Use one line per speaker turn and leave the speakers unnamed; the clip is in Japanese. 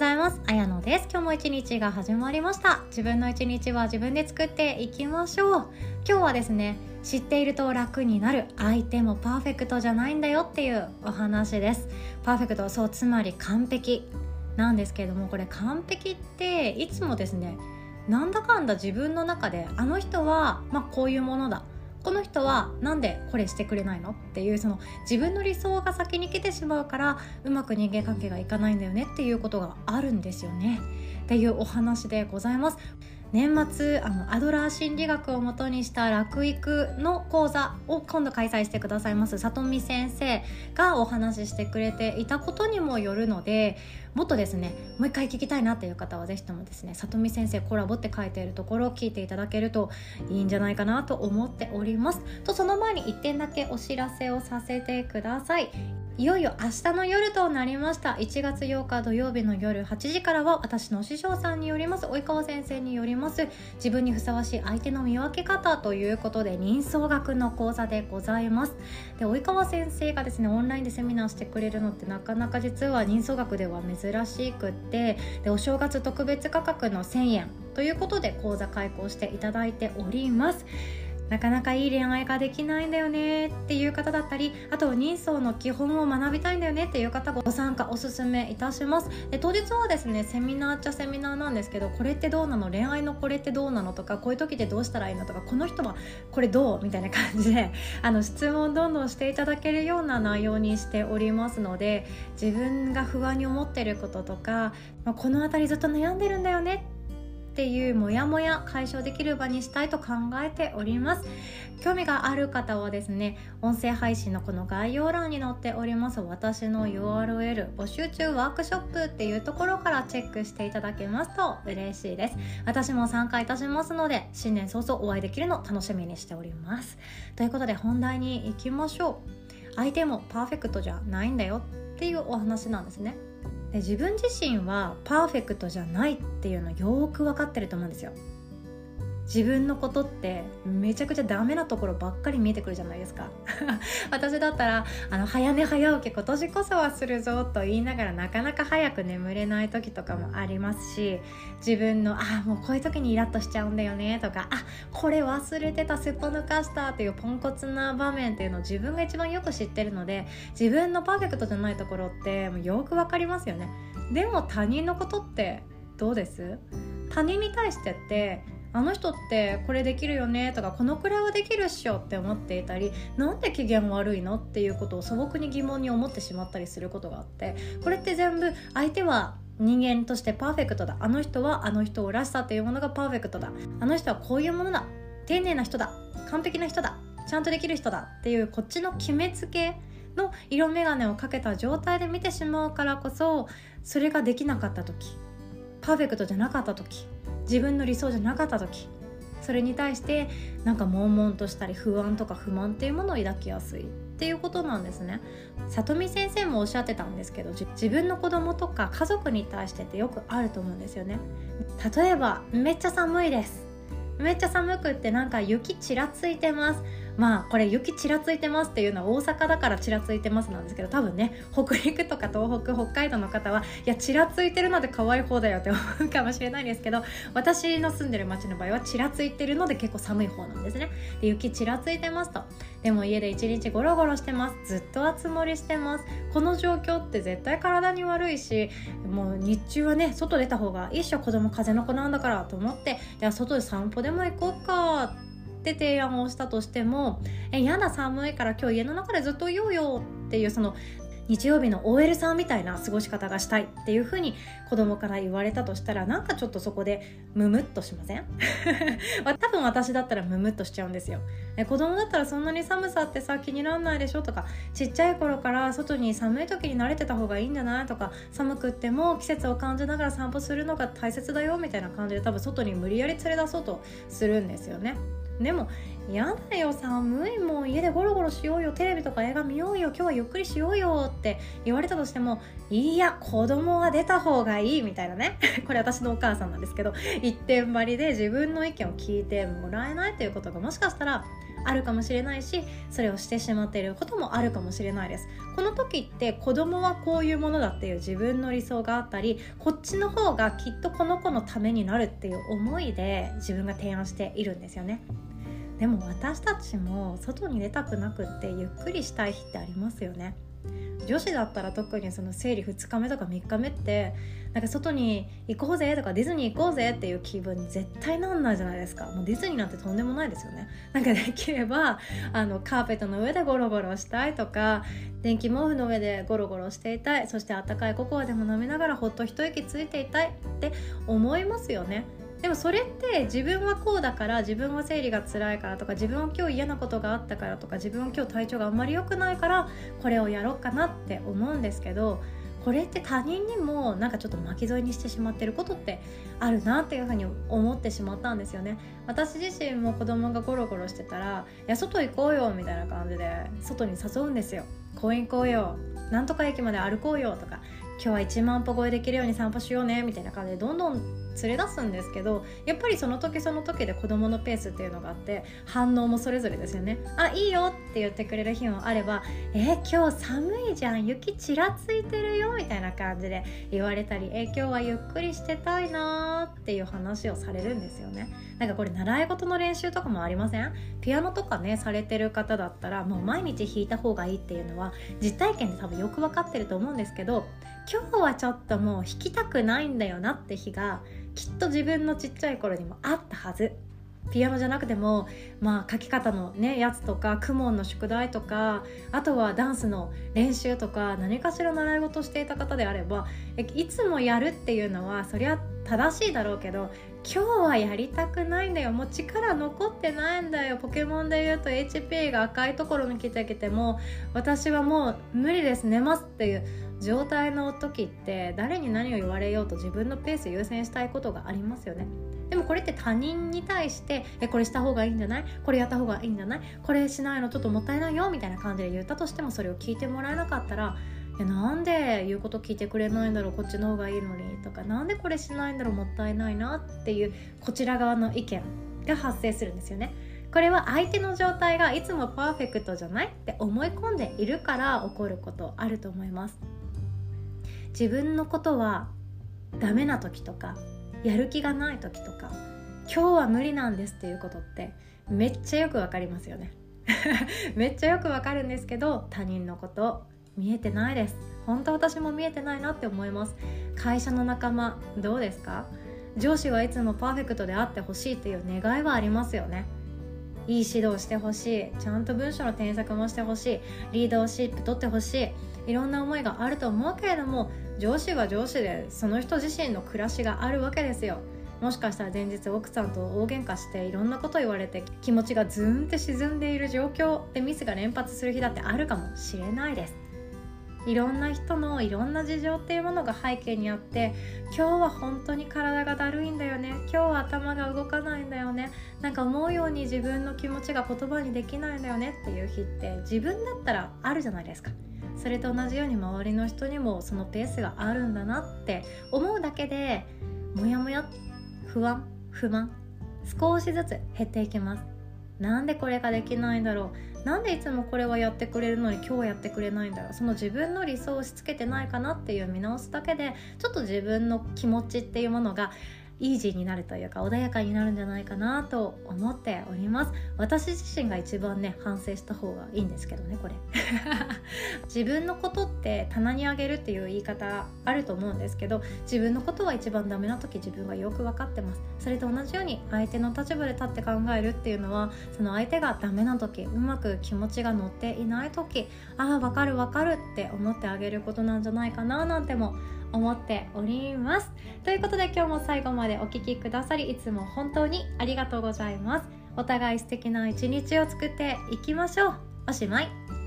ざいます。あやのです。今日も一日が始まりました。自分の一日は自分で作っていきましょう。今日はですね知っていると楽になる相手もパーフェクトじゃないんだよっていうお話です。パーフェクトそうつまり完璧なんですけれどもこれ完璧っていつもですねなんだかんだ自分の中であの人はまあこういうものだ。この人はなんでこれしてくれないのっていうその自分の理想が先に来てしまうからうまく人間関係がいかないんだよねっていうことがあるんですよね。っていうお話でございます。年末あのアドラー心理学をもとにした楽育の講座を今度開催してくださいます。里見先生がお話ししてくれていたことにもよるのでもっとですねもう一回聞きたいなっていう方はぜひともですね里見先生コラボって書いているところを聞いていただけるといいんじゃないかなと思っております。とその前に1点だけお知らせをさせてください。いよいよ明日の夜となりました。1月8日土曜日の夜8時からは私の師匠さんによります及川先生によります自分にふさわしい相手の見分け方ということで人相学の講座でございます。で及川先生がですねオンラインでセミナーしてくれるのってなかなか実は人相学では珍しくってでお正月特別価格の1000円ということで講座開講していただいております。なかなかいい恋愛ができないんだよねっていう方だったりあと人相の基本を学びたいんだよねっていう方ご参加おすすめいたします。で当日はですねセミナーっちゃセミナーなんですけどこれってどうなの？恋愛のこれってどうなの？とかこういう時ってどうしたらいいの？とかこの人はこれどう？みたいな感じで あの質問どんどんしていただけるような内容にしておりますので自分が不安に思ってることとか、まあ、この辺りずっと悩んでるんだよねってっていうモヤモヤ解消できる場にしたいと考えております。興味がある方はですね音声配信のこの概要欄に載っております私の URL 募集中ワークショップっていうところからチェックしていただけますと嬉しいです。私も参加いたしますので新年早々お会いできるの楽しみにしております。ということで本題に行きましょう。相手もパーフェクトじゃないんだよっていうお話なんですね。で自分自身はパーフェクトじゃないっていうのよく分かってると思うんですよ。自分のことってめちゃくちゃダメなところばっかり見えてくるじゃないですか。私だったらあの早寝早起き今年こそはするぞと言いながらなかなか早く眠れない時とかもありますし自分のあもうこういう時にイラッとしちゃうんだよねとかあこれ忘れてたすっぽ抜かしたっていうポンコツな場面っていうのを自分が一番よく知ってるので自分のパーフェクトじゃないところってもうよくわかりますよね。でも他人のことってどうです？他人に対してってあの人ってこれできるよねとかこのくらいはできるっしょって思っていたりなんで機嫌悪いの？っていうことを素朴に疑問に思ってしまったりすることがあってこれって全部相手は人間としてパーフェクトだあの人はあの人らしさというものがパーフェクトだあの人はこういうものだ丁寧な人だ完璧な人だちゃんとできる人だっていうこっちの決めつけの色眼鏡をかけた状態で見てしまうからこそそれができなかった時パーフェクトじゃなかった時自分の理想じゃなかった時それに対してなんか悶々としたり不安とか不満っていうものを抱きやすい。っていうことなんですね。里見先生もおっしゃってたんですけど自分の子供とか家族に対してってよくあると思うんですよね。例えばめっちゃ寒いです。めっちゃ寒くってなんか雪ちらついてます。まあこれ雪ちらついてますっていうのは大阪だからちらついてますなんですけど多分ね北陸とか東北北海道の方はいやちらついてるので可愛い方だよって思うかもしれないですけど私の住んでる町の場合はちらついてるので結構寒い方なんですね。で雪ちらついてますと。でも家で一日ゴロゴロしてます。ずっと熱盛してます。この状況って絶対体に悪いしもう日中はね外出た方がいいっしょ。子供風の子なんだからと思って。じゃあ外で散歩でも行こうか。ってって提案をしたとしても「えやだ寒いから今日家の中でずっといようよ」っていうその日曜日の OL さんみたいな過ごし方がしたいっていう風に子供から言われたとしたらなんかちょっとそこでムムっとしません？多分私だったらムムっとしちゃうんですよえ子供だったらそんなに寒さってさ気になんないでしょ？とかちっちゃい頃から外に寒い時に慣れてた方がいいんじゃないとか寒くっても季節を感じながら散歩するのが大切だよみたいな感じで多分外に無理やり連れ出そうとするんですよね。でもやだよ寒いもん家でゴロゴロしようよテレビとか映画見ようよ今日はゆっくりしようよって言われたとしてもいや子供は出た方がいいみたいなね。これ私のお母さんなんですけど一点張りで自分の意見を聞いてもらえないということがもしかしたらあるかもしれないしそれをしてしまっていることもあるかもしれないです。この時って子供はこういうものだっていう自分の理想があったりこっちの方がきっとこの子のためになるっていう思いで自分が提案しているんですよね。でも私たちも外に出たくなくってゆっくりしたい日ってありますよね。女子だったら特にその生理2日目とか3日目ってなんか外に行こうぜとかディズニー行こうぜっていう気分に絶対なんないじゃないですか。もうディズニーなんてとんでもないですよね。なんかできればあのカーペットの上でゴロゴロしたいとか電気毛布の上でゴロゴロしていたい。そしてあったかいココアでも飲みながらほっと一息ついていたいって思いますよね。でもそれって自分はこうだから自分は生理が辛いからとか自分は今日嫌なことがあったからとか自分は今日体調があんまり良くないからこれをやろうかなって思うんですけどこれって他人にもなんかちょっと巻き添えにしてしまってることってあるなっていうふうに思ってしまったんですよね。私自身も子供がゴロゴロしてたら「いや外行こうよ」みたいな感じで外に誘うんですよ。公園行こうよ。なんとか駅まで歩こうよとか今日は1万歩超えできるように散歩しようねみたいな感じでどんどん連れ出すんですけどやっぱりその時その時で子どものペースっていうのがあって反応もそれぞれですよね。あいいよって言ってくれる日もあればえ今日寒いじゃん。雪ちらついてるよ。みたいな感じで言われたりえ今日はゆっくりしてたいなっていう話をされるんですよね。なんかこれ習い事の練習とかもありません？ピアノとかねされてる方だったらもう毎日弾いた方がいいっていうのは実体験で多分よく分かってると思うんですけど今日はちょっともう弾きたくないんだよなって日がきっと自分のちっちゃい頃にもあったはず。ピアノじゃなくてもまあ書き方のねやつとか公文の宿題とかあとはダンスの練習とか何かしら習い事していた方であればいつもやるっていうのはそりゃ正しいだろうけど今日はやりたくないんだよ。もう力残ってないんだよ。ポケモンで言うと HP が赤いところに来てきても私はもう無理です。寝ますっていう。状態の時って誰に何を言われようと自分のペース優先したいことがありますよね。でもこれって他人に対してえこれした方がいいんじゃない？これやった方がいいんじゃない？これしないのちょっともったいないよ？みたいな感じで言ったとしてもそれを聞いてもらえなかったらえなんで言うこと聞いてくれないんだろう？こっちの方がいいのに。とか何でこれしないんだろう？もったいないなっていうこちら側の意見が発生するんですよね。これは相手の状態がいつもパーフェクトじゃない？って思い込んでいるから起こることあると思います。自分のことはダメな時とかやる気がない時とか今日は無理なんですっていうことってめっちゃよくわかりますよね。めっちゃよくわかるんですけど他人のこと見えてないです。本当私も見えてないなって思います。会社の仲間どうですか？上司はいつもパーフェクトであってほしいっていう願いはありますよね。いい指導してほしい。ちゃんと文章の添削もしてほしい。リーダーシップ取ってほしい。いろんな思いがあると思うけれども上司は上司でその人自身の暮らしがあるわけですよ。もしかしたら前日奥さんと大喧嘩していろんなこと言われて気持ちがズーンって沈んでいる状況でミスが連発する日だってあるかもしれないです。いろんな人のいろんな事情っていうものが背景にあって今日は本当に体がだるいんだよね。今日は頭が動かないんだよね。なんか思うように自分の気持ちが言葉にできないんだよねっていう日って自分だったらあるじゃないですか。それと同じように周りの人にもそのペースがあるんだなって思うだけでモヤモヤ不安不満少しずつ減っていきます。なんでこれができないんだろう？なんでいつもこれはやってくれるのに今日やってくれないんだろう？その自分の理想を押し付けてないかなっていう見直すだけでちょっと自分の気持ちっていうものがイージーになるというか穏やかになるんじゃないかなと思っております。私自身が一番ね反省した方がいいんですけどねこれ。自分のことって棚にあげるっていう言い方あると思うんですけど自分のことは一番ダメな時自分がよく分かってます。それと同じように相手の立場で立って考えるっていうのはその相手がダメな時うまく気持ちが乗っていない時ああ分かる分かるって思ってあげることなんじゃないかななんても思っております。ということで今日も最後までお聴きくださりいつも本当にありがとうございます。お互い素敵な一日を作っていきましょう。おしまい。